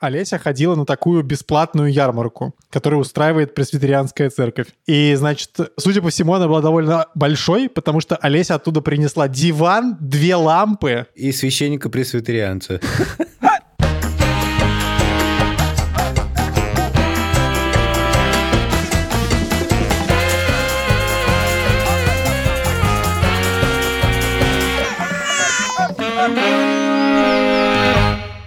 Олеся ходила на такую бесплатную ярмарку, которую устраивает пресвитерианская церковь. И, значит, судя по всему, она была довольно большой, потому что Олеся оттуда принесла диван, две лампы. И священника-пресвитерианца.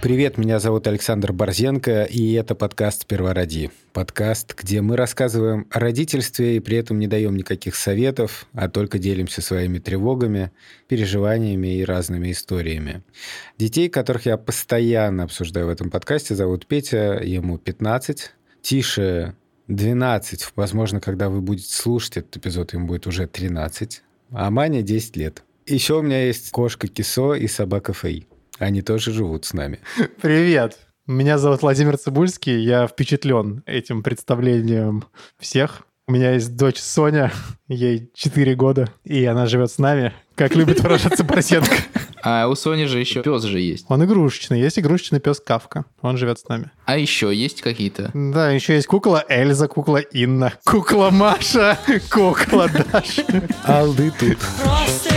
Привет, меня зовут Александр Борзенко, и это подкаст «Первороди». Подкаст, где мы рассказываем о родительстве и при этом не даем никаких советов, а только делимся своими тревогами, переживаниями и разными историями. Детей, которых я постоянно обсуждаю в этом подкасте, зовут Петя, ему 15, Тише 12, возможно, когда вы будете слушать этот эпизод, ему будет уже 13, а Мане 10 лет. Еще у меня есть кошка Кисо и собака Фей. Они тоже живут с нами. Привет! Меня зовут Владимир Цибульский, я впечатлен этим представлением всех. У меня есть дочь Соня, ей 4 года, и она живет с нами, как любит выражаться Поросенко. А у Сони же еще пес же есть. Он игрушечный. Есть игрушечный пес Кавка. Он живет с нами. А еще есть какие-то? Да, еще есть кукла Эльза, кукла Инна, кукла Маша, кукла Даша. Алды тут. Просто.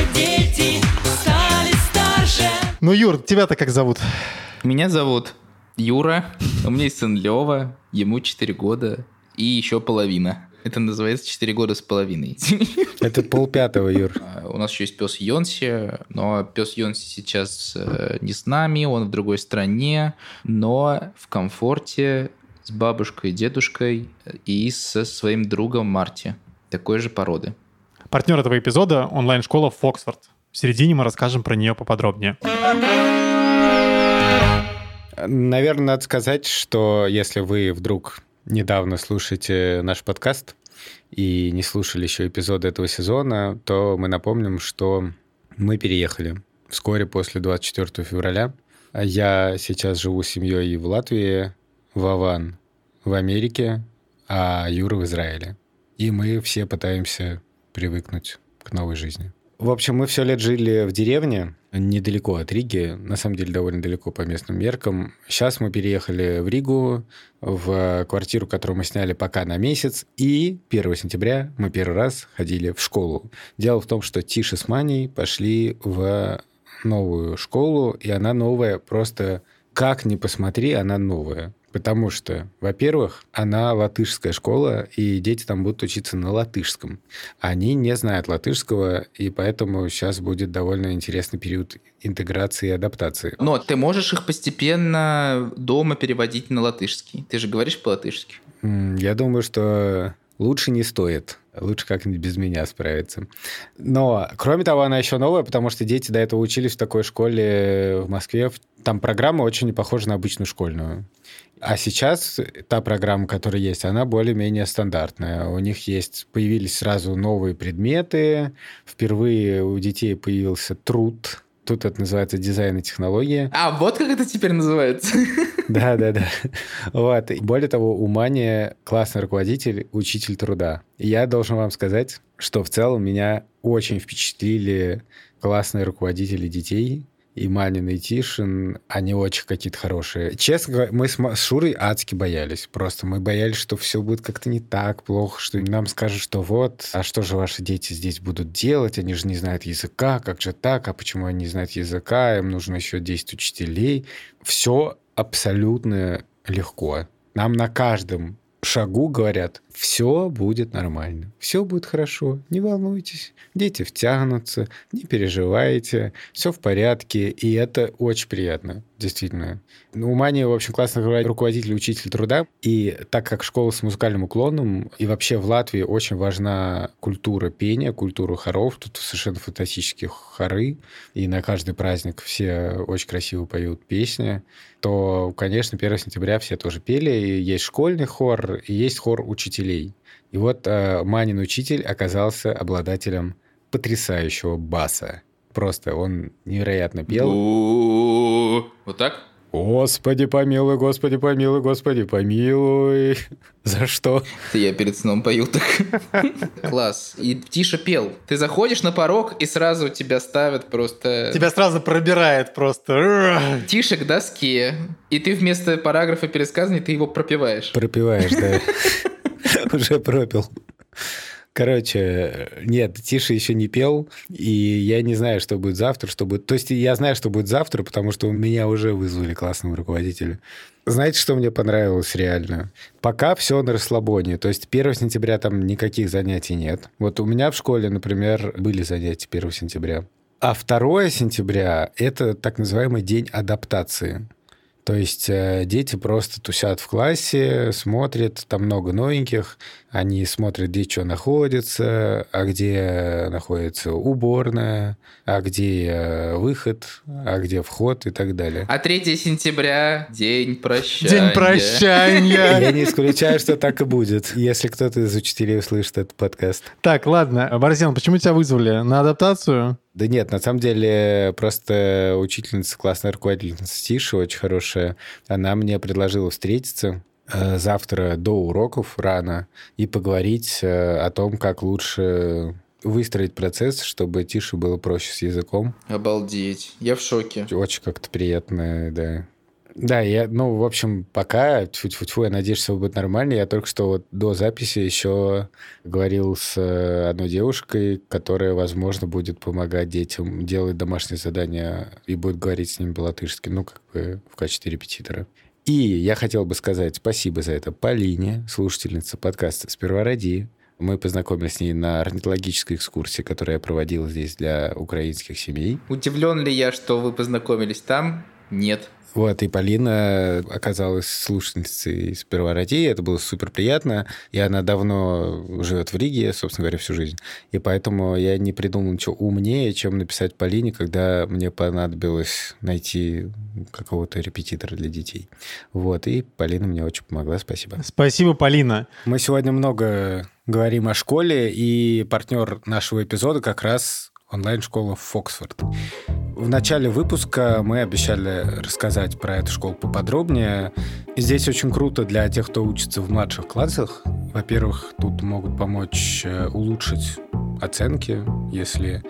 Ну, Юр, тебя-то как зовут? Меня зовут Юра, у меня есть сын Лева, ему 4 года и еще половина. Это называется 4 года с половиной. Это полпятого, Юр. А, У нас еще есть пес Йонси, но пес Йонси сейчас э, не с нами, он в другой стране, но в комфорте с бабушкой, дедушкой и со своим другом Марти, такой же породы. Партнер этого эпизода — онлайн-школа Фоксфорд. В середине мы расскажем про нее поподробнее. Наверное, надо сказать, что если вы вдруг недавно слушаете наш подкаст и не слушали еще эпизоды этого сезона, то мы напомним, что мы переехали вскоре после 24 февраля. Я сейчас живу с семьей в Латвии, Вован в Америке, а Юра в Израиле. И мы все пытаемся привыкнуть к новой жизни. В общем, мы все лет жили в деревне, недалеко от Риги, на самом деле довольно далеко по местным меркам. Сейчас мы переехали в Ригу, в квартиру, которую мы сняли пока на месяц, и 1 сентября мы первый раз ходили в школу. Дело в том, что Тиша с Маней пошли в новую школу, и она новая просто как ни посмотри, она новая. Потому что, во-первых, она латышская школа, и дети там будут учиться на латышском. Они не знают латышского, и поэтому сейчас будет довольно интересный период интеграции и адаптации. Но ты можешь их постепенно дома переводить на латышский. Ты же говоришь по-латышски. Я думаю, что лучше не стоит. Лучше как-нибудь без меня справиться. Но, кроме того, она еще новая, потому что дети до этого учились в такой школе в Москве. Там программа очень не похожа на обычную школьную. А сейчас та программа, которая есть, она более-менее стандартная. У них есть, появились сразу новые предметы. Впервые у детей появился труд. Тут это называется дизайн и технология. А, вот как это теперь называется. Да, да, да. Вот. И Более того, у Мани классный руководитель, учитель труда. И я должен вам сказать, что в целом меня очень впечатлили классные руководители детей. И Манин, и Тишин, они очень какие-то хорошие. Честно говоря, мы с, с Шурой адски боялись. Просто мы боялись, что все будет как-то не так плохо, что нам скажут, что вот, а что же ваши дети здесь будут делать? Они же не знают языка, как же так? А почему они не знают языка? Им нужно еще 10 учителей. Все абсолютно легко. Нам на каждом шагу говорят, все будет нормально, все будет хорошо, не волнуйтесь, дети втянутся, не переживайте, все в порядке, и это очень приятно, действительно. Ну, У Мани, в общем, классный руководитель учитель труда, и так как школа с музыкальным уклоном, и вообще в Латвии очень важна культура пения, культура хоров, тут совершенно фантастические хоры, и на каждый праздник все очень красиво поют песни, то, конечно, 1 сентября все тоже пели, и есть школьный хор, и есть хор учителей. И вот э, Манин учитель оказался обладателем потрясающего баса. Просто он невероятно пел. Вот так? Господи, помилуй, Господи, помилуй, Господи, помилуй. За что? Это я перед сном пою так. Класс. И Тиша пел. Ты заходишь на порог, и сразу тебя ставят просто... Тебя сразу пробирает просто. Тише к доске. И ты вместо параграфа пересказаний, ты его пропиваешь. Пропиваешь, да. Уже пропил. Короче, нет, Тиша еще не пел, и я не знаю, что будет завтра, что будет... То есть я знаю, что будет завтра, потому что меня уже вызвали классного руководителя. Знаете, что мне понравилось реально? Пока все на расслабоне. То есть 1 сентября там никаких занятий нет. Вот у меня в школе, например, были занятия 1 сентября. А 2 сентября — это так называемый день адаптации. То есть э, дети просто тусят в классе, смотрят, там много новеньких, они смотрят, где что находится, а где находится уборная, а где э, выход, а где вход и так далее. А 3 сентября – день прощания. День прощания. Я не исключаю, что так и будет, если кто-то из учителей услышит этот подкаст. Так, ладно. Борзен, почему тебя вызвали? На адаптацию? Да нет, на самом деле просто учительница, классная руководительница Тиша, очень хорошая, она мне предложила встретиться завтра до уроков рано и поговорить э, о том, как лучше выстроить процесс, чтобы Тише было проще с языком. Обалдеть. Я в шоке. Очень как-то приятно, да. Да, я, ну, в общем, пока, тьфу-тьфу-тьфу, я надеюсь, что будет нормально. Я только что вот до записи еще говорил с э, одной девушкой, которая, возможно, будет помогать детям делать домашние задания и будет говорить с ними по-латышски, ну, как бы в качестве репетитора. И я хотел бы сказать спасибо за это Полине, слушательнице подкаста «Сперва ради». Мы познакомились с ней на орнитологической экскурсии, которую я проводил здесь для украинских семей. Удивлен ли я, что вы познакомились там? Нет. Вот, и Полина оказалась слушательницей сперва России, это было супер приятно, и она давно живет в Риге, собственно говоря, всю жизнь, и поэтому я не придумал ничего умнее, чем написать Полине, когда мне понадобилось найти какого-то репетитора для детей. Вот, и Полина мне очень помогла, спасибо. Спасибо, Полина. Мы сегодня много говорим о школе, и партнер нашего эпизода как раз онлайн-школа Фоксфорд. В начале выпуска мы обещали рассказать про эту школу поподробнее. И здесь очень круто для тех, кто учится в младших классах. Во-первых, тут могут помочь э, улучшить оценки, если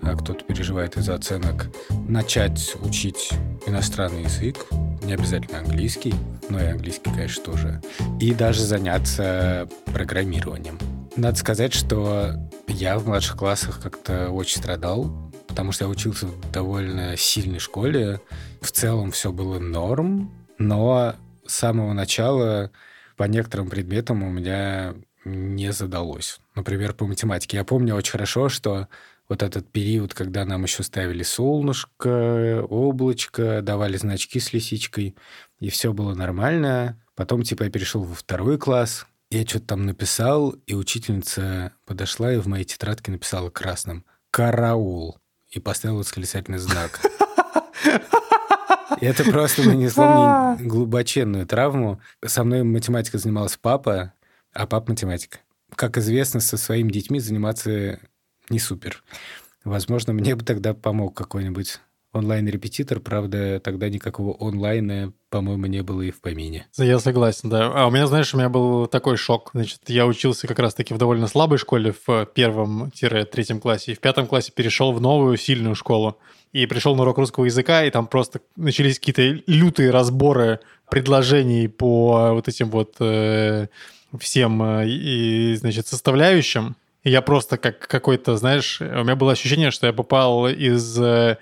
э, кто-то переживает из-за оценок, начать учить иностранный язык, не обязательно английский, но и английский, конечно, тоже, и даже заняться программированием. Надо сказать, что я в младших классах как-то очень страдал, потому что я учился в довольно сильной школе. В целом все было норм, но с самого начала по некоторым предметам у меня не задалось. Например, по математике. Я помню очень хорошо, что вот этот период, когда нам еще ставили солнышко, облачко, давали значки с лисичкой, и все было нормально. Потом, типа, я перешел во второй класс, я что-то там написал, и учительница подошла и в моей тетрадке написала красным «Караул» и поставила восклицательный знак. И это просто нанесло мне глубоченную травму. Со мной математика занималась папа, а папа математик. Как известно, со своими детьми заниматься не супер. Возможно, мне бы тогда помог какой-нибудь онлайн-репетитор, правда, тогда никакого онлайна, по-моему, не было и в помине. Я согласен, да. А у меня, знаешь, у меня был такой шок. Значит, я учился как раз-таки в довольно слабой школе в первом-третьем классе, и в пятом классе перешел в новую сильную школу. И пришел на урок русского языка, и там просто начались какие-то лютые разборы предложений по вот этим вот э, всем э, и, значит, составляющим. И я просто как какой-то, знаешь, у меня было ощущение, что я попал из э,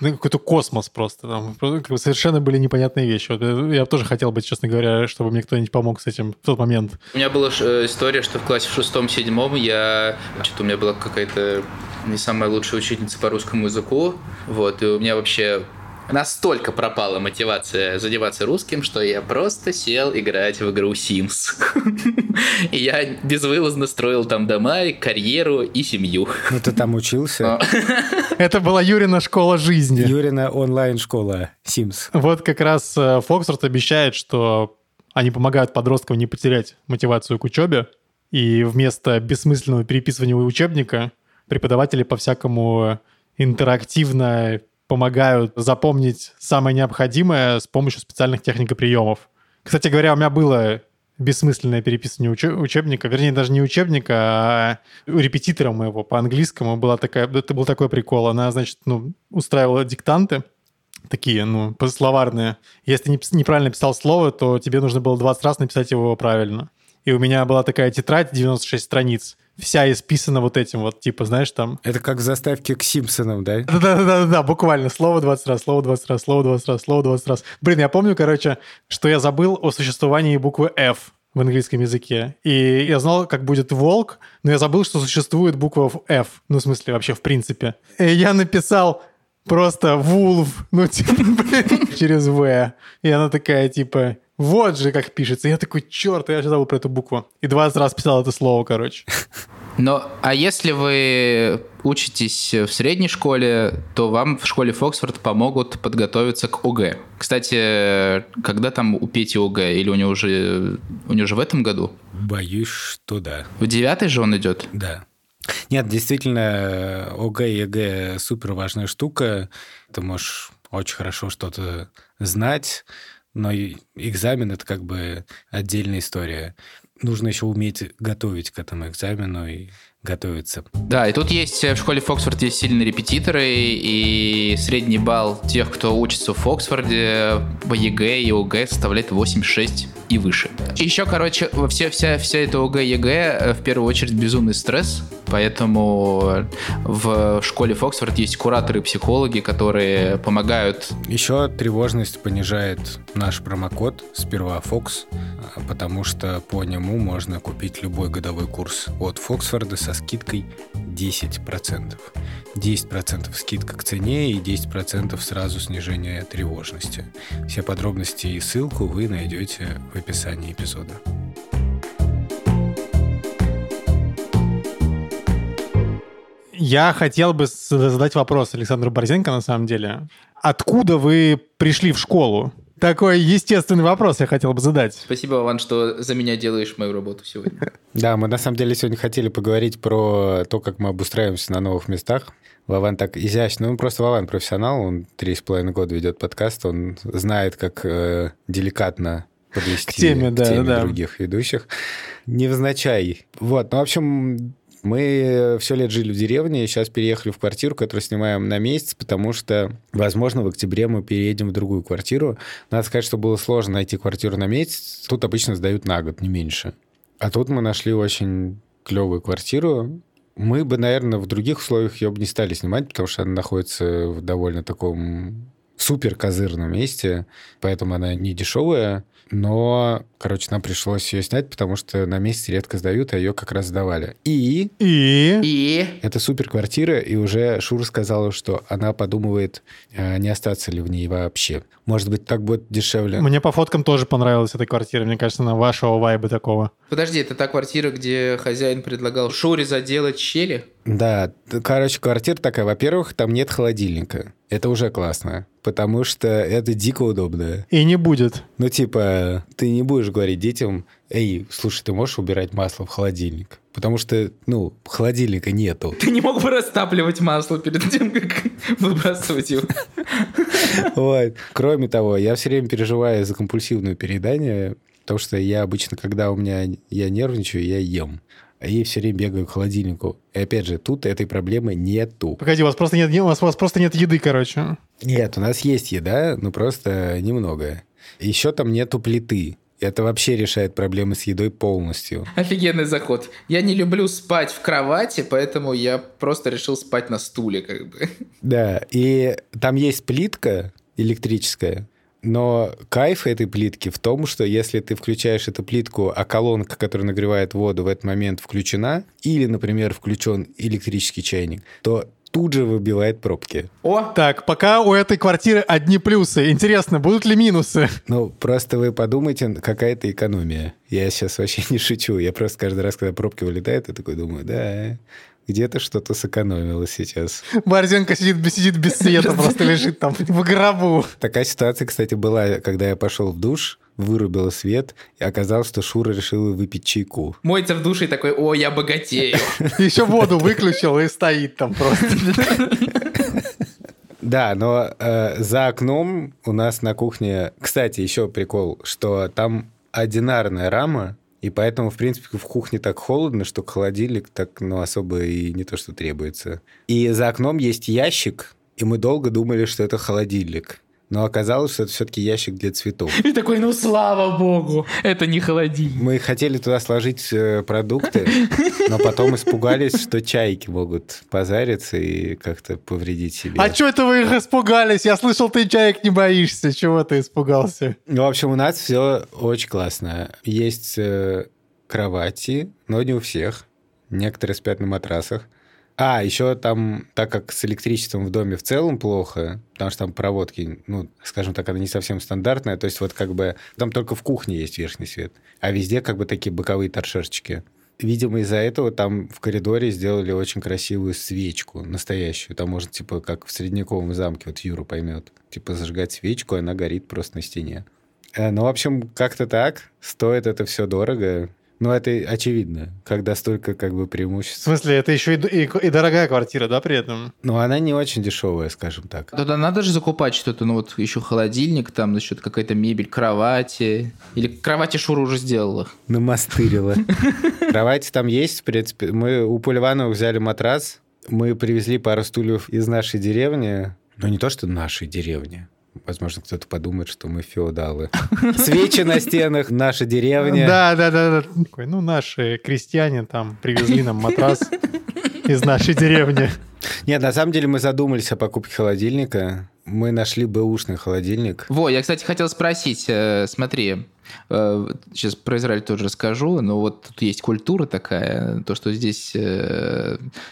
ну, какой-то космос просто. Там бы совершенно были непонятные вещи. Вот э, я тоже хотел бы, честно говоря, чтобы мне кто-нибудь помог с этим в тот момент. У меня была э, история, что в классе в шестом-седьмом я... Что-то у меня была какая-то не самая лучшая учительница по русскому языку. Вот, и у меня вообще настолько пропала мотивация заниматься русским, что я просто сел играть в игру Sims. И я безвылазно строил там дома, карьеру и семью. Ну, ты там учился? Это была Юрина школа жизни. Юрина онлайн-школа Sims. Вот как раз э, Фоксфорд обещает, что они помогают подросткам не потерять мотивацию к учебе, и вместо бессмысленного переписывания учебника преподаватели по-всякому интерактивно помогают запомнить самое необходимое с помощью специальных техник и приемов. Кстати говоря, у меня было бессмысленное переписывание уче- учебника, вернее, даже не учебника, а у репетитора моего по английскому была такая, это был такой прикол. Она, значит, ну, устраивала диктанты, такие, ну, словарные. Если не неправильно писал слово, то тебе нужно было 20 раз написать его правильно. И у меня была такая тетрадь, 96 страниц, вся исписана вот этим вот, типа, знаешь, там... Это как в заставке к Симпсонам, да? Да-да-да, буквально. Слово 20 раз, слово 20 раз, слово 20 раз, слово 20 раз. Блин, я помню, короче, что я забыл о существовании буквы F в английском языке. И я знал, как будет волк, но я забыл, что существует буква F. Ну, в смысле, вообще, в принципе. И я написал просто вулф, ну, типа, блин, через В. И она такая, типа, вот же как пишется. Я такой, черт, я же забыл про эту букву. И 20 раз писал это слово, короче. Но, а если вы учитесь в средней школе, то вам в школе Фоксфорд помогут подготовиться к ОГЭ. Кстати, когда там у Пети ОГЭ? Или у него уже, у него уже в этом году? Боюсь, что да. В девятый же он идет? Да. Нет, действительно, ОГЭ и ЕГЭ супер важная штука. Ты можешь очень хорошо что-то знать, но экзамен это как бы отдельная история. Нужно еще уметь готовить к этому экзамену и готовиться. Да, и тут есть э, в школе Фоксфорд есть сильные репетиторы, и средний балл тех, кто учится в Фоксфорде по ЕГЭ и ОГЭ составляет 8,6 и выше. Еще, короче, во все, вся, вся эта ОГЭ и ЕГЭ э, в первую очередь безумный стресс, поэтому в школе Фоксфорд есть кураторы и психологи, которые помогают Еще тревожность понижает наш промокод сперва Fox, а, потому что по нему можно купить любой годовой курс от Фоксфорда со скидкой 10%. 10% скидка к цене и 10% сразу снижение тревожности. Все подробности и ссылку вы найдете в описании эпизода. Я хотел бы задать вопрос Александру Борзенко, на самом деле. Откуда вы пришли в школу? Такой естественный вопрос я хотел бы задать. Спасибо, Ван, что за меня делаешь мою работу сегодня. Да, мы на самом деле сегодня хотели поговорить про то, как мы обустраиваемся на новых местах. Вован так изящно, ну просто Вован профессионал, он три с половиной года ведет подкаст, он знает, как э, деликатно подвести К теме, да, да. других ведущих. Невзначай. Вот, ну, в общем, мы все лет жили в деревне, сейчас переехали в квартиру, которую снимаем на месяц, потому что, возможно, в октябре мы переедем в другую квартиру. Надо сказать, что было сложно найти квартиру на месяц. Тут обычно сдают на год, не меньше. А тут мы нашли очень клевую квартиру. Мы бы, наверное, в других условиях ее бы не стали снимать, потому что она находится в довольно таком супер козырном месте, поэтому она не дешевая. Но, короче, нам пришлось ее снять, потому что на месяц редко сдают, а ее как раз сдавали. И И... И это супер квартира, и уже Шура сказала, что она подумывает, э, не остаться ли в ней вообще. Может быть, так будет дешевле. Мне по фоткам тоже понравилась эта квартира. Мне кажется, она вашего вайба такого. Подожди, это та квартира, где хозяин предлагал Шуре заделать щели? Да, короче, квартира такая. Во-первых, там нет холодильника. Это уже классно, потому что это дико удобно. И не будет. Ну, типа, ты не будешь говорить детям, эй, слушай, ты можешь убирать масло в холодильник? Потому что, ну, холодильника нету. Ты не мог бы растапливать масло перед тем, как выбрасывать его? Вот. Кроме того, я все время переживаю за компульсивное переедание, потому что я обычно, когда у меня я нервничаю, я ем. И все время бегаю к холодильнику. И опять же, тут этой проблемы нету. Погоди, у вас просто нет, у вас, у вас просто нет еды, короче. Нет, у нас есть еда, но просто немного. Еще там нету плиты. Это вообще решает проблемы с едой полностью. Офигенный заход. Я не люблю спать в кровати, поэтому я просто решил спать на стуле, как бы. Да, и там есть плитка электрическая, но кайф этой плитки в том, что если ты включаешь эту плитку, а колонка, которая нагревает воду в этот момент включена, или, например, включен электрический чайник, то тут же выбивает пробки. О, Так, пока у этой квартиры одни плюсы. Интересно, будут ли минусы? Ну, просто вы подумайте, какая-то экономия. Я сейчас вообще не шучу. Я просто каждый раз, когда пробки вылетают, я такой думаю, да, где-то что-то сэкономило сейчас. Борзенко сидит, сидит без света, просто лежит там в гробу. Такая ситуация, кстати, была, когда я пошел в душ, вырубил свет, и оказалось, что Шура решила выпить чайку. моется в душе и такой, о, я богатею. Еще воду выключил и стоит там просто. Да, но э, за окном у нас на кухне... Кстати, еще прикол, что там одинарная рама, и поэтому, в принципе, в кухне так холодно, что холодильник так, ну, особо и не то, что требуется. И за окном есть ящик, и мы долго думали, что это холодильник. Но оказалось, что это все-таки ящик для цветов. И такой, ну слава богу, это не холодильник. Мы хотели туда сложить э, продукты, но потом испугались, что чайки могут позариться и как-то повредить себе. А что это вы их испугались? Я слышал, ты чаек не боишься. Чего ты испугался? Ну, в общем, у нас все очень классно. Есть э, кровати, но не у всех. Некоторые спят на матрасах. А, еще там, так как с электричеством в доме в целом плохо, потому что там проводки, ну, скажем так, она не совсем стандартная, то есть вот как бы там только в кухне есть верхний свет, а везде как бы такие боковые торшерчики. Видимо, из-за этого там в коридоре сделали очень красивую свечку, настоящую. Там можно, типа, как в средневековом замке, вот Юра поймет. Типа, зажигать свечку, и она горит просто на стене. Э, Ну, в общем, как-то так. Стоит это все дорого. Ну, это очевидно, когда столько как бы В преимуществ. смысле, это еще и, и, и дорогая квартира, да, при этом? Но она не очень дешевая, скажем так. Тогда надо же закупать что-то, ну вот еще холодильник, там насчет какая-то мебель, кровати. Или кровати Шура уже сделала. Намастырила. Кровати там есть, в принципе. Мы у Поливанова взяли матрас, мы привезли пару стульев из нашей деревни. Но не то, что нашей деревни. Возможно, кто-то подумает, что мы феодалы. Свечи на стенах, наша деревня. Да, да, да, да. Ну, наши крестьяне там привезли нам матрас из нашей деревни. Нет, на самом деле мы задумались о покупке холодильника. Мы нашли бэушный холодильник. Во, я, кстати, хотел спросить, э, смотри, сейчас про Израиль тоже расскажу, но вот тут есть культура такая, то, что здесь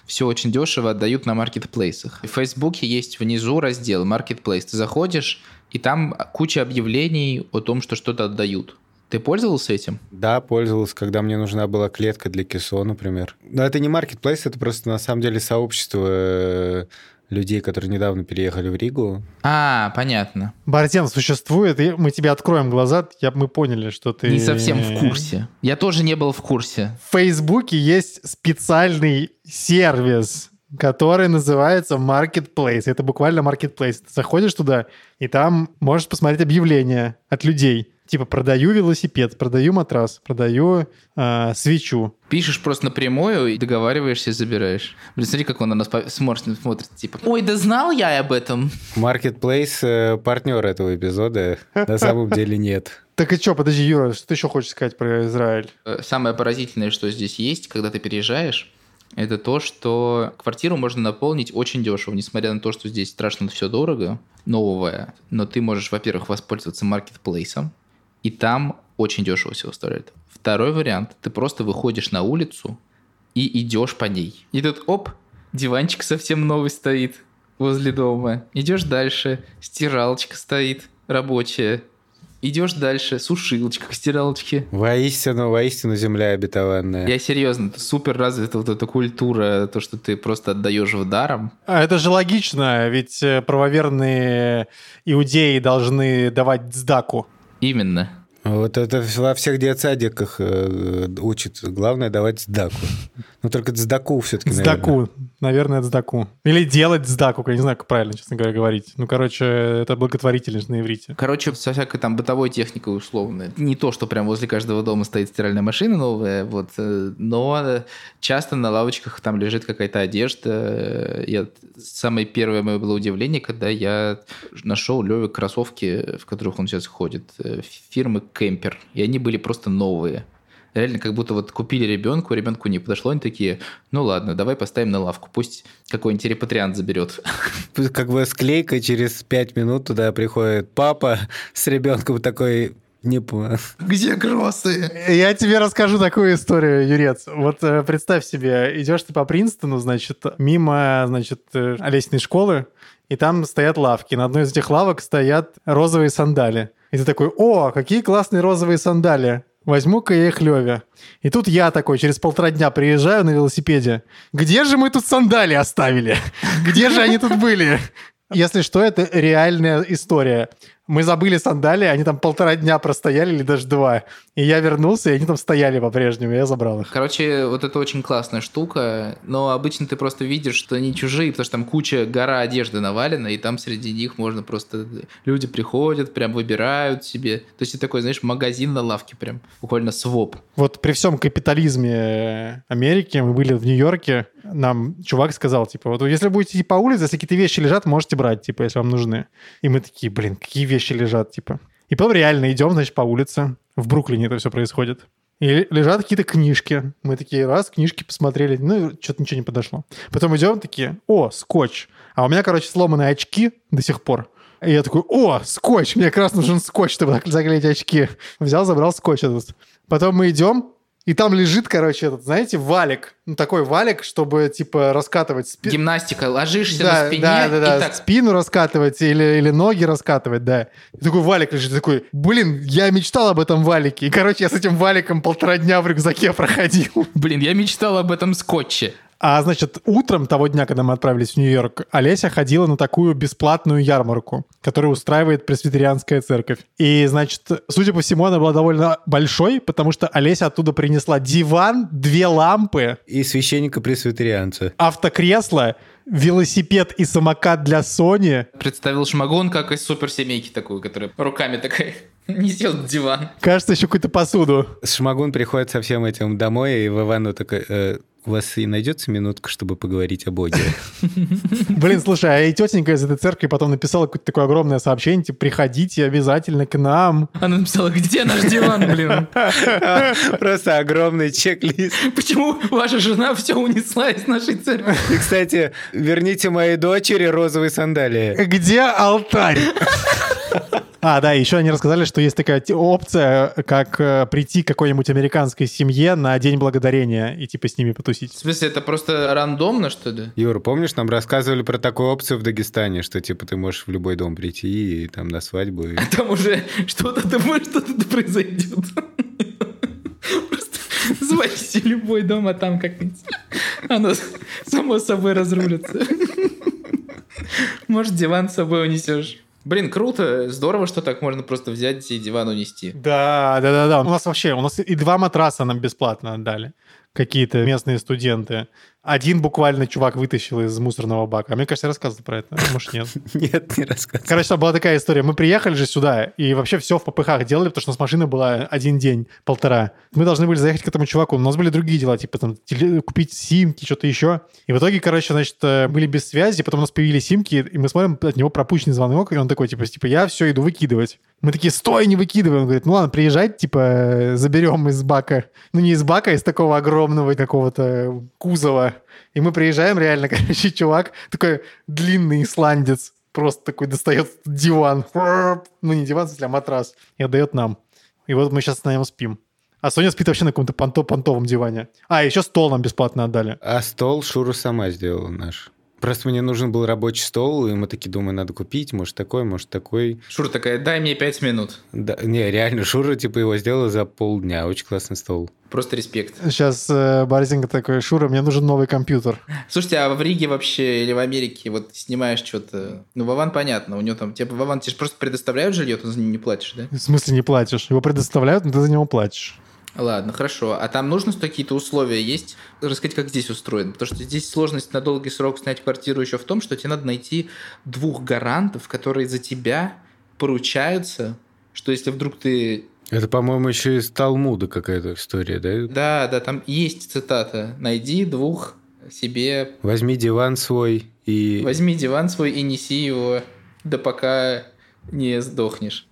все очень дешево отдают на маркетплейсах. В Фейсбуке есть внизу раздел Marketplace. Ты заходишь, и там куча объявлений о том, что что-то отдают. Ты пользовался этим? Да, пользовался, когда мне нужна была клетка для кисо, например. Но это не маркетплейс, это просто на самом деле сообщество э, людей, которые недавно переехали в Ригу. А, понятно. Бартен существует, и мы тебе откроем глаза, я, мы поняли, что ты... Не совсем в курсе. Я тоже не был в курсе. В Фейсбуке есть специальный сервис, который называется Marketplace. Это буквально Marketplace. Ты заходишь туда, и там можешь посмотреть объявления от людей. Типа, продаю велосипед, продаю матрас, продаю э, свечу. Пишешь просто напрямую и договариваешься и забираешь. Блин, смотри, как он на нас по- смотрит, типа, ой, да знал я об этом. Маркетплейс э, партнер этого эпизода. На самом деле нет. Так и что, подожди, Юра, что ты еще хочешь сказать про Израиль? Э, Самое поразительное, что здесь есть, когда ты переезжаешь, это то, что квартиру можно наполнить очень дешево, несмотря на то, что здесь страшно все дорого, новое. Но ты можешь, во-первых, воспользоваться маркетплейсом, и там очень дешево всего стоит. Второй вариант, ты просто выходишь на улицу и идешь по ней. И тут, оп, диванчик совсем новый стоит возле дома. Идешь дальше, стиралочка стоит рабочая. Идешь дальше, сушилочка к стиралочке. Воистину, воистину земля обетованная. Я серьезно, это супер развита вот эта культура, то, что ты просто отдаешь в даром. А это же логично, ведь э, правоверные иудеи должны давать сдаку. Именно. Вот это во всех детсадиках э, учат. Главное давать сдаку. Ну, только сдаку все-таки, Сдаку. Наверное, сдаку. Или делать сдаку, я не знаю, как правильно, честно говоря, говорить. Ну, короче, это благотворительность на иврите. Короче, со всякой там бытовой техникой условно. Не то, что прям возле каждого дома стоит стиральная машина новая, вот, э, но часто на лавочках там лежит какая-то одежда. Я... Самое первое мое было удивление, когда я нашел Леве кроссовки, в которых он сейчас ходит, э, фирмы Кемпер. И они были просто новые. Реально, как будто вот купили ребенку, ребенку не подошло, они такие, ну ладно, давай поставим на лавку, пусть какой-нибудь репатриант заберет. Как бы склейка, через пять минут туда приходит папа с ребенком такой... Не понял. Где кроссы? Я тебе расскажу такую историю, Юрец. Вот э, представь себе, идешь ты по Принстону, значит, мимо, значит, э, лестничной школы, и там стоят лавки. На одной из этих лавок стоят розовые сандали. И ты такой, о, какие классные розовые сандали. Возьму-ка я их Леве. И тут я такой через полтора дня приезжаю на велосипеде. Где же мы тут сандали оставили? Где же они тут были? Если что, это реальная история. Мы забыли сандалии, они там полтора дня простояли или даже два. И я вернулся, и они там стояли по-прежнему, я забрал их. Короче, вот это очень классная штука, но обычно ты просто видишь, что они чужие, потому что там куча, гора одежды навалена, и там среди них можно просто... Люди приходят, прям выбирают себе. То есть это такой, знаешь, магазин на лавке прям, буквально своп. Вот при всем капитализме Америки, мы были в Нью-Йорке, нам чувак сказал, типа, вот если будете по улице, если какие-то вещи лежат, можете брать, типа, если вам нужны. И мы такие, блин, какие вещи лежат, типа. И потом реально идем, значит, по улице. В Бруклине это все происходит. И лежат какие-то книжки. Мы такие, раз, книжки посмотрели. Ну, что-то ничего не подошло. Потом идем такие, о, скотч. А у меня, короче, сломанные очки до сих пор. И я такой, о, скотч, мне как раз нужен скотч, чтобы заклеить очки. Взял, забрал скотч этот. Потом мы идем, и там лежит, короче, этот, знаете, валик. Ну, такой валик, чтобы, типа, раскатывать спину. Гимнастика, ложишься Да, на спине да, да, да. и так... Спину раскатывать или, или ноги раскатывать, да. И такой валик лежит, такой, блин, я мечтал об этом валике. И, короче, я с этим валиком полтора дня в рюкзаке проходил. Блин, я мечтал об этом скотче. А, значит, утром того дня, когда мы отправились в Нью-Йорк, Олеся ходила на такую бесплатную ярмарку, которую устраивает пресвитерианская церковь. И, значит, судя по всему, она была довольно большой, потому что Олеся оттуда принесла диван, две лампы, И священника-пресвитерианца. автокресло, велосипед и самокат для Сони. Представил шмагон, как из суперсемейки такую, которая руками такая несет диван. Кажется, еще какую-то посуду. Шмагун приходит со всем этим домой, и в Ивану такой... «Э, у вас и найдется минутка, чтобы поговорить о Боге? Блин, слушай, а и тетенька из этой церкви потом написала какое-то такое огромное сообщение, типа, приходите обязательно к нам. Она написала, где наш диван, блин? Просто огромный чек-лист. Почему ваша жена все унесла из нашей церкви? И, кстати, верните моей дочери розовые сандалии. Где алтарь? А, да, еще они рассказали, что есть такая опция, как э, прийти к какой-нибудь американской семье на День Благодарения и типа с ними В потусить. смысле, это просто рандомно, что ли? Юра, помнишь, нам рассказывали про такую опцию в Дагестане, что типа ты можешь в любой дом прийти и там на свадьбу. и- Там уже что-то, думаю, что-то да произойдет. Просто звоните любой дом, а там как-нибудь оно само собой разрулится. Может, диван с собой унесешь. Блин, круто, здорово, что так можно просто взять и диван унести. Да, да, да, да. У нас вообще, у нас и два матраса нам бесплатно отдали. Какие-то местные студенты. Один буквально чувак вытащил из мусорного бака. А мне кажется, я рассказывал про это. Может, нет. Нет, не рассказывай. Короче, там была такая история. Мы приехали же сюда, и вообще все в попыхах делали, потому что у нас машина была один день, полтора. Мы должны были заехать к этому чуваку. У нас были другие дела, типа там купить симки, что-то еще. И в итоге, короче, значит, э, были без связи, потом у нас появились симки, и мы смотрим, от него пропущенный звонок, и он такой, типа, типа, я все иду выкидывать. Мы такие, стой, не выкидывай. Он говорит, ну ладно, приезжайте, типа, заберем из бака. Ну, не из бака, а из такого огромного какого-то кузова. И мы приезжаем, реально, короче, чувак, такой длинный исландец, просто такой достает диван. Ну, не диван, а матрас. И отдает нам. И вот мы сейчас на нем спим. А Соня спит вообще на каком-то понто понтовом диване. А, еще стол нам бесплатно отдали. А стол Шура сама сделала наш. Просто мне нужен был рабочий стол, и мы такие думаем, надо купить, может такой, может такой. Шура такая, дай мне пять минут. Да, не, реально, Шура типа его сделала за полдня. Очень классный стол. Просто респект. Сейчас э, Борисенко такой, Шура, мне нужен новый компьютер. Слушайте, а в Риге вообще или в Америке вот снимаешь что-то... Ну, Вован понятно, у него там... Тебе Вован тебе же просто предоставляют жилье, ты за него не платишь, да? В смысле не платишь? Его предоставляют, но ты за него платишь. Ладно, хорошо. А там нужно какие-то условия есть? Рассказать, как здесь устроено. Потому что здесь сложность на долгий срок снять квартиру еще в том, что тебе надо найти двух гарантов, которые за тебя поручаются, что если вдруг ты... Это, по-моему, еще из Талмуда какая-то история, да? Да, да, там есть цитата. Найди двух себе... Возьми диван свой и... Возьми диван свой и неси его, да пока не сдохнешь.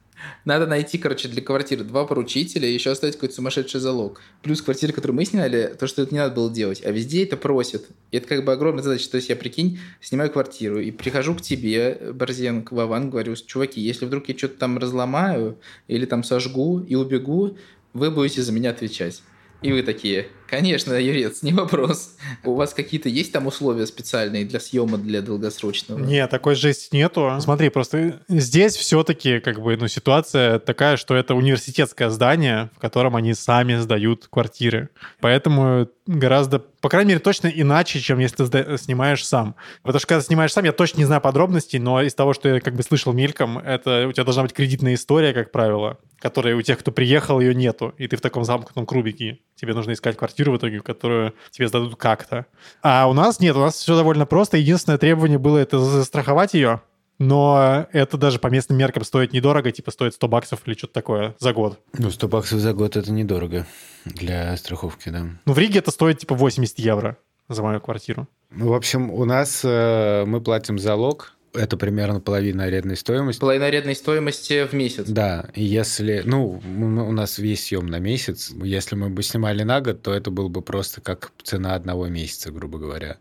Надо найти, короче, для квартиры два поручителя и еще оставить какой-то сумасшедший залог. Плюс квартира, которую мы сняли, то, что это не надо было делать. А везде это просят. И это как бы огромная задача. То есть я, прикинь, снимаю квартиру и прихожу к тебе, Борзенко, Вован, говорю, чуваки, если вдруг я что-то там разломаю или там сожгу и убегу, вы будете за меня отвечать. И вы такие, конечно, Юрец, не вопрос. У вас какие-то есть там условия специальные для съема, для долгосрочного? Нет, такой жести нету. Смотри, просто здесь все-таки как бы, ну, ситуация такая, что это университетское здание, в котором они сами сдают квартиры. Поэтому гораздо, по крайней мере, точно иначе, чем если ты снимаешь сам. Потому что когда снимаешь сам, я точно не знаю подробностей, но из того, что я как бы слышал мельком, это у тебя должна быть кредитная история, как правило, которая у тех, кто приехал, ее нету. И ты в таком замкнутом кубике. Тебе нужно искать квартиру в итоге, которую тебе сдадут как-то. А у нас нет, у нас все довольно просто. Единственное требование было это застраховать ее. Но это даже по местным меркам стоит недорого, типа стоит 100 баксов или что-то такое за год. Ну, 100 баксов за год это недорого для страховки, да. Ну, в Риге это стоит типа 80 евро за мою квартиру. Ну, в общем, у нас э, мы платим залог. Это примерно половина арендной стоимости. Половина арендной стоимости в месяц. Да, если, ну, у нас весь съем на месяц. Если мы бы снимали на год, то это было бы просто как цена одного месяца, грубо говоря.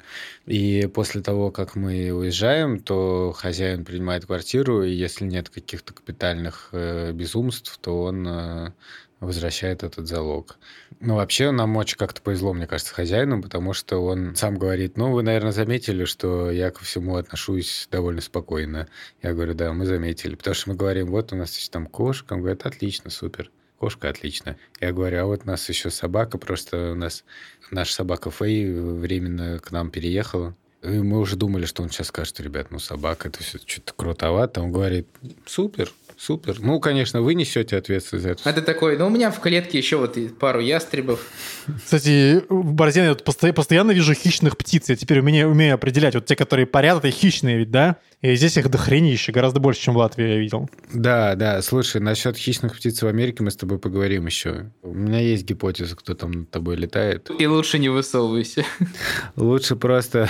И после того, как мы уезжаем, то хозяин принимает квартиру, и если нет каких-то капитальных э, безумств, то он э, возвращает этот залог. Ну, вообще, нам очень как-то повезло, мне кажется, хозяину, потому что он сам говорит, ну, вы, наверное, заметили, что я ко всему отношусь довольно спокойно. Я говорю, да, мы заметили. Потому что мы говорим, вот у нас есть там кошка. Он говорит, отлично, супер. Кошка отлично. Я говорю, а вот у нас еще собака, просто у нас наша собака Фэй временно к нам переехала. И мы уже думали, что он сейчас скажет, ребят, ну собака, это все что-то крутовато. Он говорит, супер, супер. Ну, конечно, вы несете ответственность за это. А ты такой, ну у меня в клетке еще вот пару ястребов. Кстати, в Борзене я вот посто- постоянно вижу хищных птиц. Я теперь умею, умею определять. Вот те, которые парят, это хищные ведь, да? И здесь их дохренище, гораздо больше, чем в Латвии я видел. Да, да, слушай, насчет хищных птиц в Америке мы с тобой поговорим еще. У меня есть гипотеза, кто там над тобой летает. И лучше не высовывайся. Лучше просто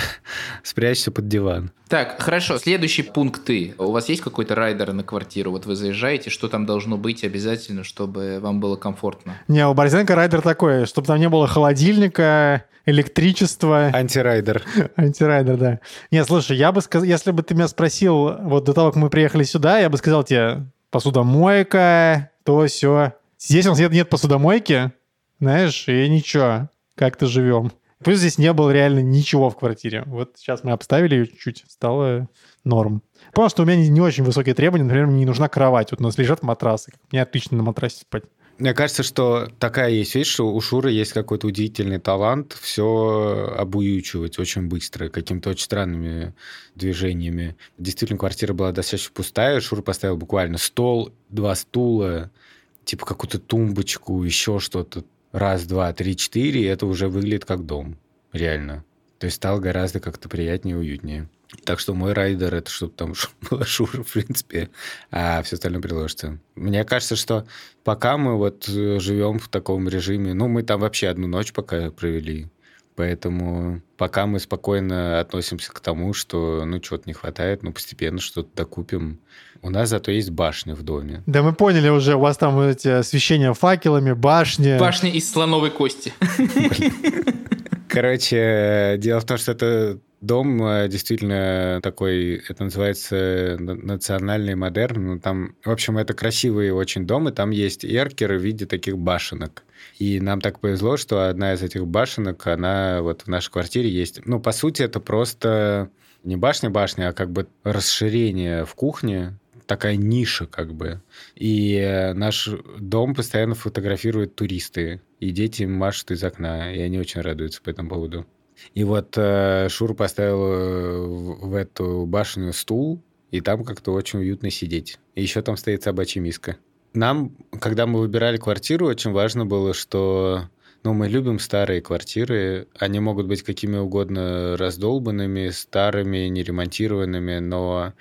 спрячься под диван. Так, хорошо, следующий пункт ты. У вас есть какой-то райдер на квартиру? Вот вы заезжаете, что там должно быть обязательно, чтобы вам было комфортно? Не, у Борзенко райдер такой, чтобы там не было холодильника, электричества. Антирайдер. Антирайдер, да. Не, слушай, я бы сказал, если бы ты меня спросил вот до того, как мы приехали сюда, я бы сказал тебе посудомойка, то все. Здесь у нас нет, нет посудомойки, знаешь, и ничего, как-то живем. Плюс здесь не было реально ничего в квартире. Вот сейчас мы обставили ее чуть-чуть, стало норм. Понял, что у меня не, не очень высокие требования, например, мне не нужна кровать. Вот у нас лежат матрасы. Мне отлично на матрасе спать. Мне кажется, что такая есть вещь, что у Шуры есть какой-то удивительный талант все обуючивать очень быстро, какими-то очень странными движениями. Действительно, квартира была достаточно пустая. Шура поставил буквально стол, два стула, типа какую-то тумбочку, еще что-то. Раз, два, три, четыре, и это уже выглядит как дом. Реально. То есть стало гораздо как-то приятнее и уютнее. Так что мой райдер это чтобы там была Шура, в принципе, а все остальное приложится. Мне кажется, что пока мы вот э, живем в таком режиме, ну, мы там вообще одну ночь пока провели, поэтому пока мы спокойно относимся к тому, что, ну, чего-то не хватает, ну, постепенно что-то докупим. У нас зато есть башня в доме. Да мы поняли уже, у вас там эти освещения факелами, башни. Башня из слоновой кости. Короче, дело в том, что это дом э, действительно такой, это называется на- национальный модерн. Ну, там, в общем, это красивый очень дом, и там есть эркеры в виде таких башенок. И нам так повезло, что одна из этих башенок, она вот в нашей квартире есть. Ну, по сути, это просто не башня-башня, а как бы расширение в кухне, такая ниша как бы. И э, наш дом постоянно фотографируют туристы, и дети машут из окна, и они очень радуются по этому поводу. И вот э, Шур поставил э, в эту башню стул, и там как-то очень уютно сидеть. И еще там стоит собачья миска. Нам, когда мы выбирали квартиру, очень важно было, что ну, мы любим старые квартиры. Они могут быть какими угодно раздолбанными, старыми, неремонтированными, но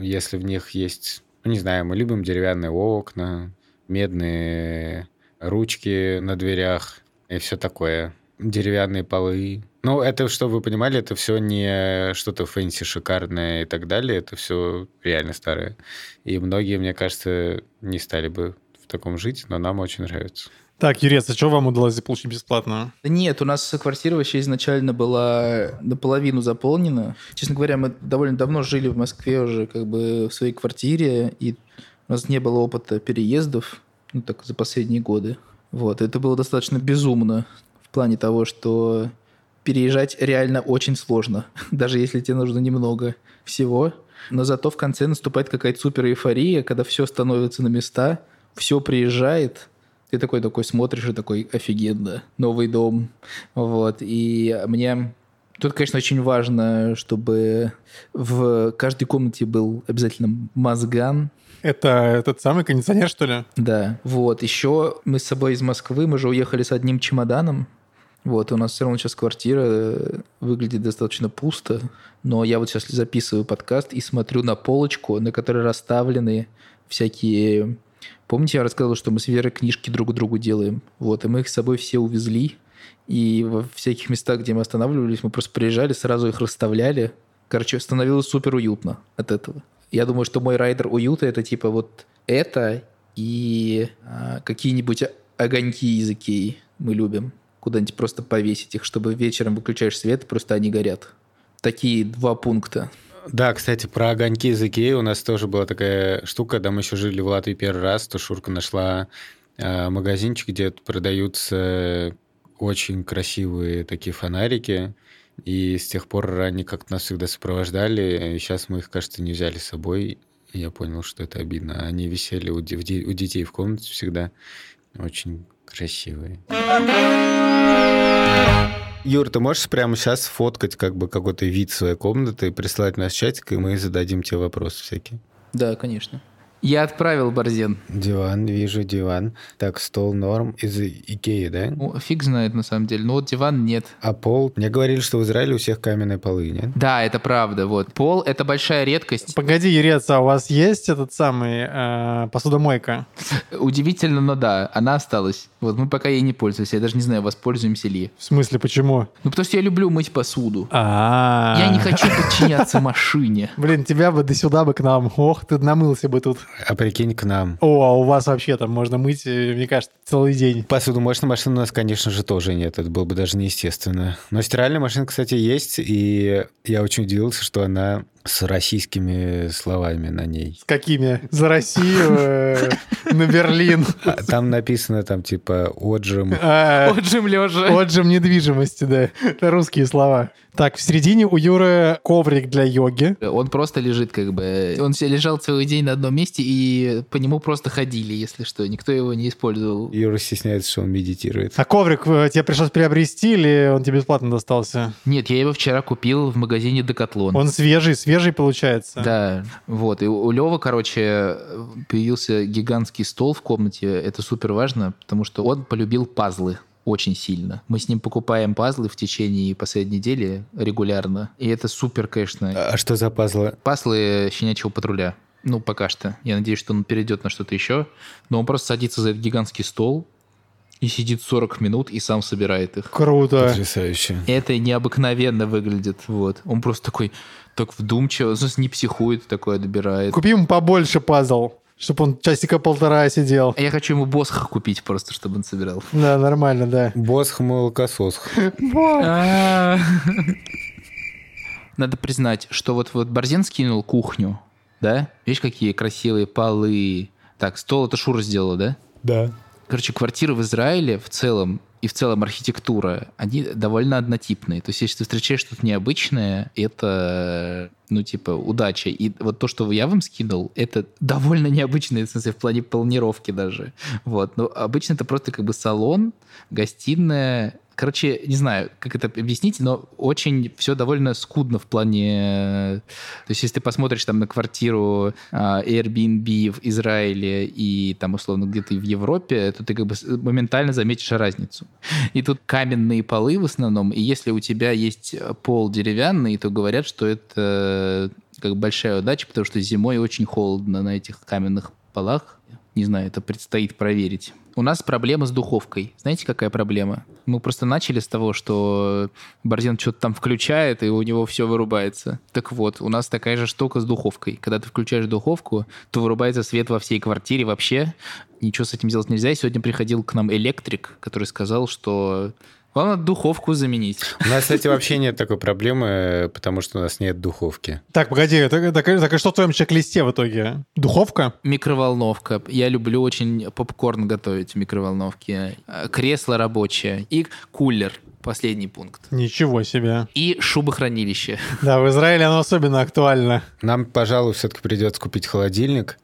если в них есть, ну, не знаю, мы любим деревянные окна, медные ручки на дверях и все такое. Деревянные полы. Ну, это, чтобы вы понимали, это все не что-то fancy, шикарное и так далее. Это все реально старое. И многие, мне кажется, не стали бы в таком жить, но нам очень нравится. Так, Юрец, а что вам удалось получить бесплатно? Да Нет, у нас квартира вообще изначально была наполовину заполнена. Честно говоря, мы довольно давно жили в Москве уже как бы в своей квартире, и у нас не было опыта переездов, ну так, за последние годы. Вот, это было достаточно безумно в плане того, что переезжать реально очень сложно, даже если тебе нужно немного всего. Но зато в конце наступает какая-то супер эйфория, когда все становится на места, все приезжает, Ты такой такой смотришь и такой офигенно, новый дом, вот. И мне тут, конечно, очень важно, чтобы в каждой комнате был обязательно мозган, Это этот самый кондиционер, что ли? да, вот. Еще мы с собой из Москвы, мы же уехали с одним чемоданом. Вот, у нас все равно сейчас квартира э, выглядит достаточно пусто, но я вот сейчас записываю подкаст и смотрю на полочку, на которой расставлены всякие... Помните, я рассказывал, что мы с Верой книжки друг другу делаем? Вот, и мы их с собой все увезли, и во всяких местах, где мы останавливались, мы просто приезжали, сразу их расставляли. Короче, становилось супер уютно от этого. Я думаю, что мой райдер уюта это типа вот это и а, какие-нибудь огоньки из Икеи мы любим. Куда-нибудь просто повесить их, чтобы вечером выключаешь свет, просто они горят. Такие два пункта. Да, кстати, про огоньки из Икеи у нас тоже была такая штука, когда мы еще жили в Латвии первый раз, то Шурка нашла э, магазинчик, где продаются очень красивые такие фонарики, и с тех пор они как-то нас всегда сопровождали, и сейчас мы их, кажется, не взяли с собой, и я понял, что это обидно. Они висели у, де- у детей в комнате всегда, очень красивые. Юр, ты можешь прямо сейчас фоткать как бы какой-то вид своей комнаты, прислать в наш чатик, и мы зададим тебе вопросы всякие. Да, конечно. Я отправил Борзен. Диван, вижу диван. Так, стол норм из Икеи, да? Ну, фиг знает на самом деле. Но вот диван нет. А пол? Мне говорили, что в Израиле у всех каменные полы, нет? Да, это правда. Вот. Пол — это большая редкость. Погоди, Ерец, а у вас есть этот самый э, посудомойка? Удивительно, но да, она осталась. Вот мы пока ей не пользуемся. Я даже не знаю, воспользуемся ли. В смысле, почему? Ну, потому что я люблю мыть посуду. А, Я не хочу подчиняться машине. Блин, тебя бы до сюда бы к нам. Ох, ты намылся бы тут. А прикинь, к нам. О, а у вас вообще там можно мыть, э, мне кажется, целый день. Посудомоечной машины у нас, конечно же, тоже нет. Это было бы даже неестественно. Но стиральная машина, кстати, есть. И я очень удивился, что она с российскими словами на ней. С какими? За Россию, э, на Берлин. А Там написано там типа отжим. А, Отжим лежа. Отжим недвижимости, да. Это русские слова. Так, в середине у Юры коврик для йоги. Он просто лежит как бы... Он лежал целый день на одном месте, и по нему просто ходили, если что. Никто его не использовал. Юра стесняется, что он медитирует. А коврик э, тебе пришлось приобрести или он тебе бесплатно достался? Нет, я его вчера купил в магазине Декатлон. Он свежий, свежий получается. Да, вот. И у Лева, короче, появился гигантский стол в комнате. Это супер важно, потому что он полюбил пазлы очень сильно. Мы с ним покупаем пазлы в течение последней недели регулярно. И это супер, конечно. А что за пазлы? Пазлы щенячьего патруля. Ну, пока что. Я надеюсь, что он перейдет на что-то еще. Но он просто садится за этот гигантский стол и сидит 40 минут и сам собирает их. Круто. Потрясающе. Это необыкновенно выглядит. Вот. Он просто такой так вдумчиво, ну, не психует, такое добирает. Купи ему побольше пазл, чтобы он часика полтора сидел. А Я хочу ему босха купить просто, чтобы он собирал. Да, нормально, да. Босх молокососх. Надо признать, что вот, вот Борзен скинул кухню, да? Видишь, какие красивые полы. Так, стол это Шура сделала, да? Да. Короче, квартиры в Израиле в целом и в целом архитектура, они довольно однотипные. То есть, если ты встречаешь что-то необычное, это, ну, типа, удача. И вот то, что я вам скинул, это довольно необычное, в смысле, в плане планировки даже. Вот. Но обычно это просто как бы салон, гостиная, Короче, не знаю, как это объяснить, но очень все довольно скудно в плане... То есть, если ты посмотришь там на квартиру а, Airbnb в Израиле и там, условно, где-то в Европе, то ты как бы моментально заметишь разницу. И тут каменные полы в основном, и если у тебя есть пол деревянный, то говорят, что это как большая удача, потому что зимой очень холодно на этих каменных полах. Не знаю, это предстоит проверить. У нас проблема с духовкой. Знаете, какая проблема? Мы просто начали с того, что Борзен что-то там включает, и у него все вырубается. Так вот, у нас такая же штука с духовкой. Когда ты включаешь духовку, то вырубается свет во всей квартире вообще. Ничего с этим сделать нельзя. И сегодня приходил к нам электрик, который сказал, что вам надо духовку заменить. У нас, кстати, вообще нет такой проблемы, потому что у нас нет духовки. Так, погоди, так, так- так что в твоем чек-листе в итоге? Духовка? Микроволновка. Я люблю очень попкорн готовить в микроволновке. Э, Кресло рабочее. И кулер. Последний пункт. Ничего себе. И шубохранилище. Да, в Израиле оно особенно актуально. Нам, пожалуй, все-таки придется купить холодильник.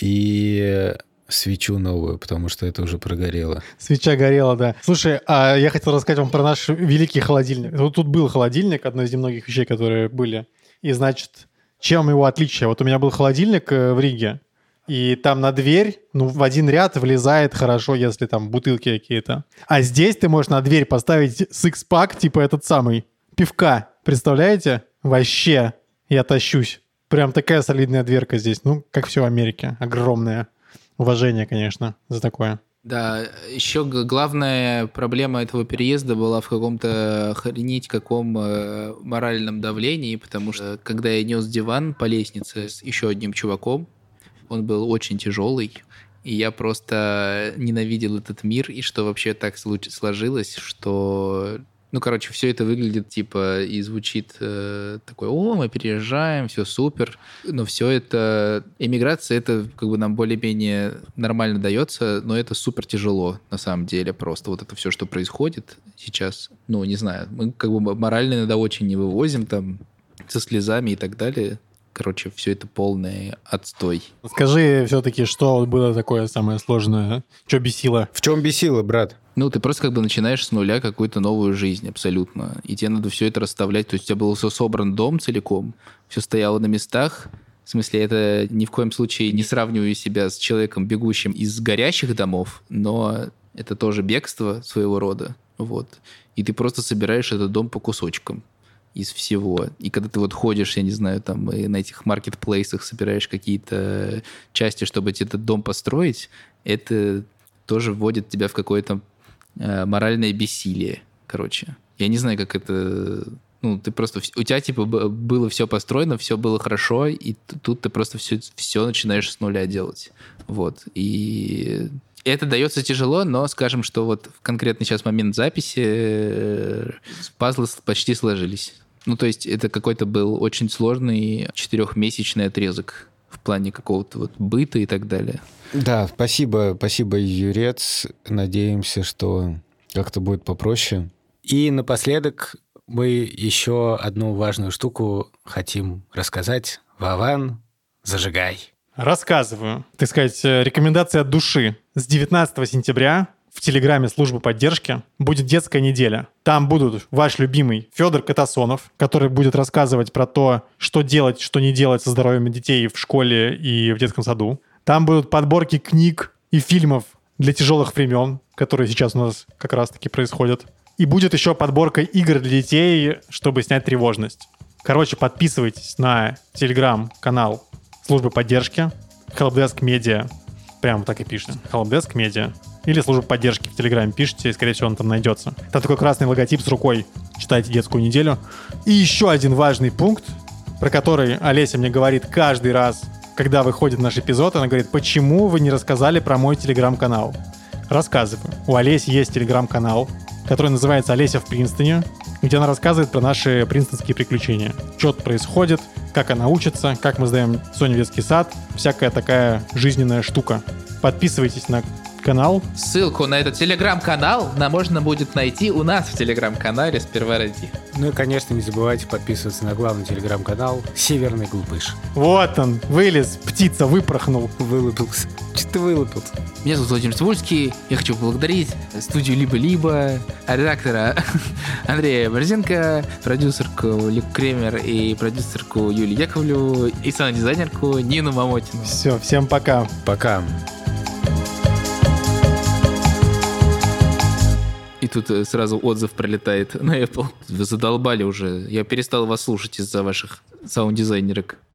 И свечу новую, потому что это уже прогорело. Свеча горела, да. Слушай, а я хотел рассказать вам про наш великий холодильник. Вот тут был холодильник, одно из немногих вещей, которые были. И, значит, чем его отличие? Вот у меня был холодильник э, в Риге, и там на дверь, ну, в один ряд влезает хорошо, если там бутылки какие-то. А здесь ты можешь на дверь поставить сикс-пак, типа этот самый, пивка. Представляете? Вообще, я тащусь. Прям такая солидная дверка здесь. Ну, как все в Америке. Огромное. Уважение, конечно, за такое. Да, еще главная проблема этого переезда была в каком-то охренеть каком э, моральном давлении, потому что когда я нес диван по лестнице с еще одним чуваком, он был очень тяжелый, и я просто ненавидел этот мир, и что вообще так сложилось, что... Ну, короче, все это выглядит типа и звучит э, такой, о, мы переезжаем, все супер. Но все это... Эмиграция, это как бы нам более-менее нормально дается, но это супер тяжело на самом деле просто. Вот это все, что происходит сейчас, ну, не знаю, мы как бы морально иногда очень не вывозим там со слезами и так далее. Короче, все это полный отстой. Скажи все-таки, что было такое самое сложное, что бесило? В чем бесило, брат? Ну, ты просто как бы начинаешь с нуля какую-то новую жизнь абсолютно. И тебе надо все это расставлять. То есть у тебя был все собран дом целиком, все стояло на местах. В смысле, это ни в коем случае не сравниваю себя с человеком, бегущим из горящих домов, но это тоже бегство своего рода. Вот. И ты просто собираешь этот дом по кусочкам из всего. И когда ты вот ходишь, я не знаю, там и на этих маркетплейсах собираешь какие-то части, чтобы этот дом построить, это тоже вводит тебя в какое-то э, моральное бессилие, короче. Я не знаю, как это... Ну, ты просто... У тебя, типа, было все построено, все было хорошо, и тут ты просто все, все начинаешь с нуля делать. Вот. И это дается тяжело, но скажем, что вот в конкретный сейчас момент записи э, пазлы почти сложились. Ну, то есть это какой-то был очень сложный четырехмесячный отрезок в плане какого-то вот быта и так далее. Да, спасибо, спасибо, Юрец. Надеемся, что как-то будет попроще. И напоследок мы еще одну важную штуку хотим рассказать. Вован, зажигай. Рассказываю. Так сказать, э, рекомендация от души. С 19 сентября в Телеграме службы поддержки будет детская неделя. Там будут ваш любимый Федор Катасонов, который будет рассказывать про то, что делать, что не делать со здоровьем детей в школе и в детском саду. Там будут подборки книг и фильмов для тяжелых времен, которые сейчас у нас как раз-таки происходят. И будет еще подборка игр для детей, чтобы снять тревожность. Короче, подписывайтесь на телеграм-канал службы поддержки Helpdesk Media. Прямо так и пишите. Helpdesk Media. Или службу поддержки в Телеграме пишите, и, скорее всего, он там найдется. Там такой красный логотип с рукой. Читайте детскую неделю. И еще один важный пункт, про который Олеся мне говорит каждый раз, когда выходит наш эпизод. Она говорит, почему вы не рассказали про мой Телеграм-канал? Рассказываю. У Олеси есть Телеграм-канал, который называется «Олеся в Принстоне», где она рассказывает про наши принстонские приключения. Что тут происходит, как она учится, как мы сдаем детский сад, всякая такая жизненная штука. Подписывайтесь на канал. Ссылку на этот телеграм-канал нам можно будет найти у нас в телеграм-канале «Сперва ради». Ну и, конечно, не забывайте подписываться на главный телеграм-канал «Северный глупыш». Вот он, вылез, птица выпорхнул. Вылупился. Что ты вылупился? Меня зовут Владимир Цивульский. Я хочу поблагодарить студию «Либо-либо», редактора Андрея Борзенко, продюсерку Люк Кремер и продюсерку Юлию Яковлеву и саунд-дизайнерку Нину Мамотину. Все, всем пока. Пока. И тут э, сразу отзыв пролетает на Apple. Вы задолбали уже. Я перестал вас слушать из-за ваших саунд-дизайнерок.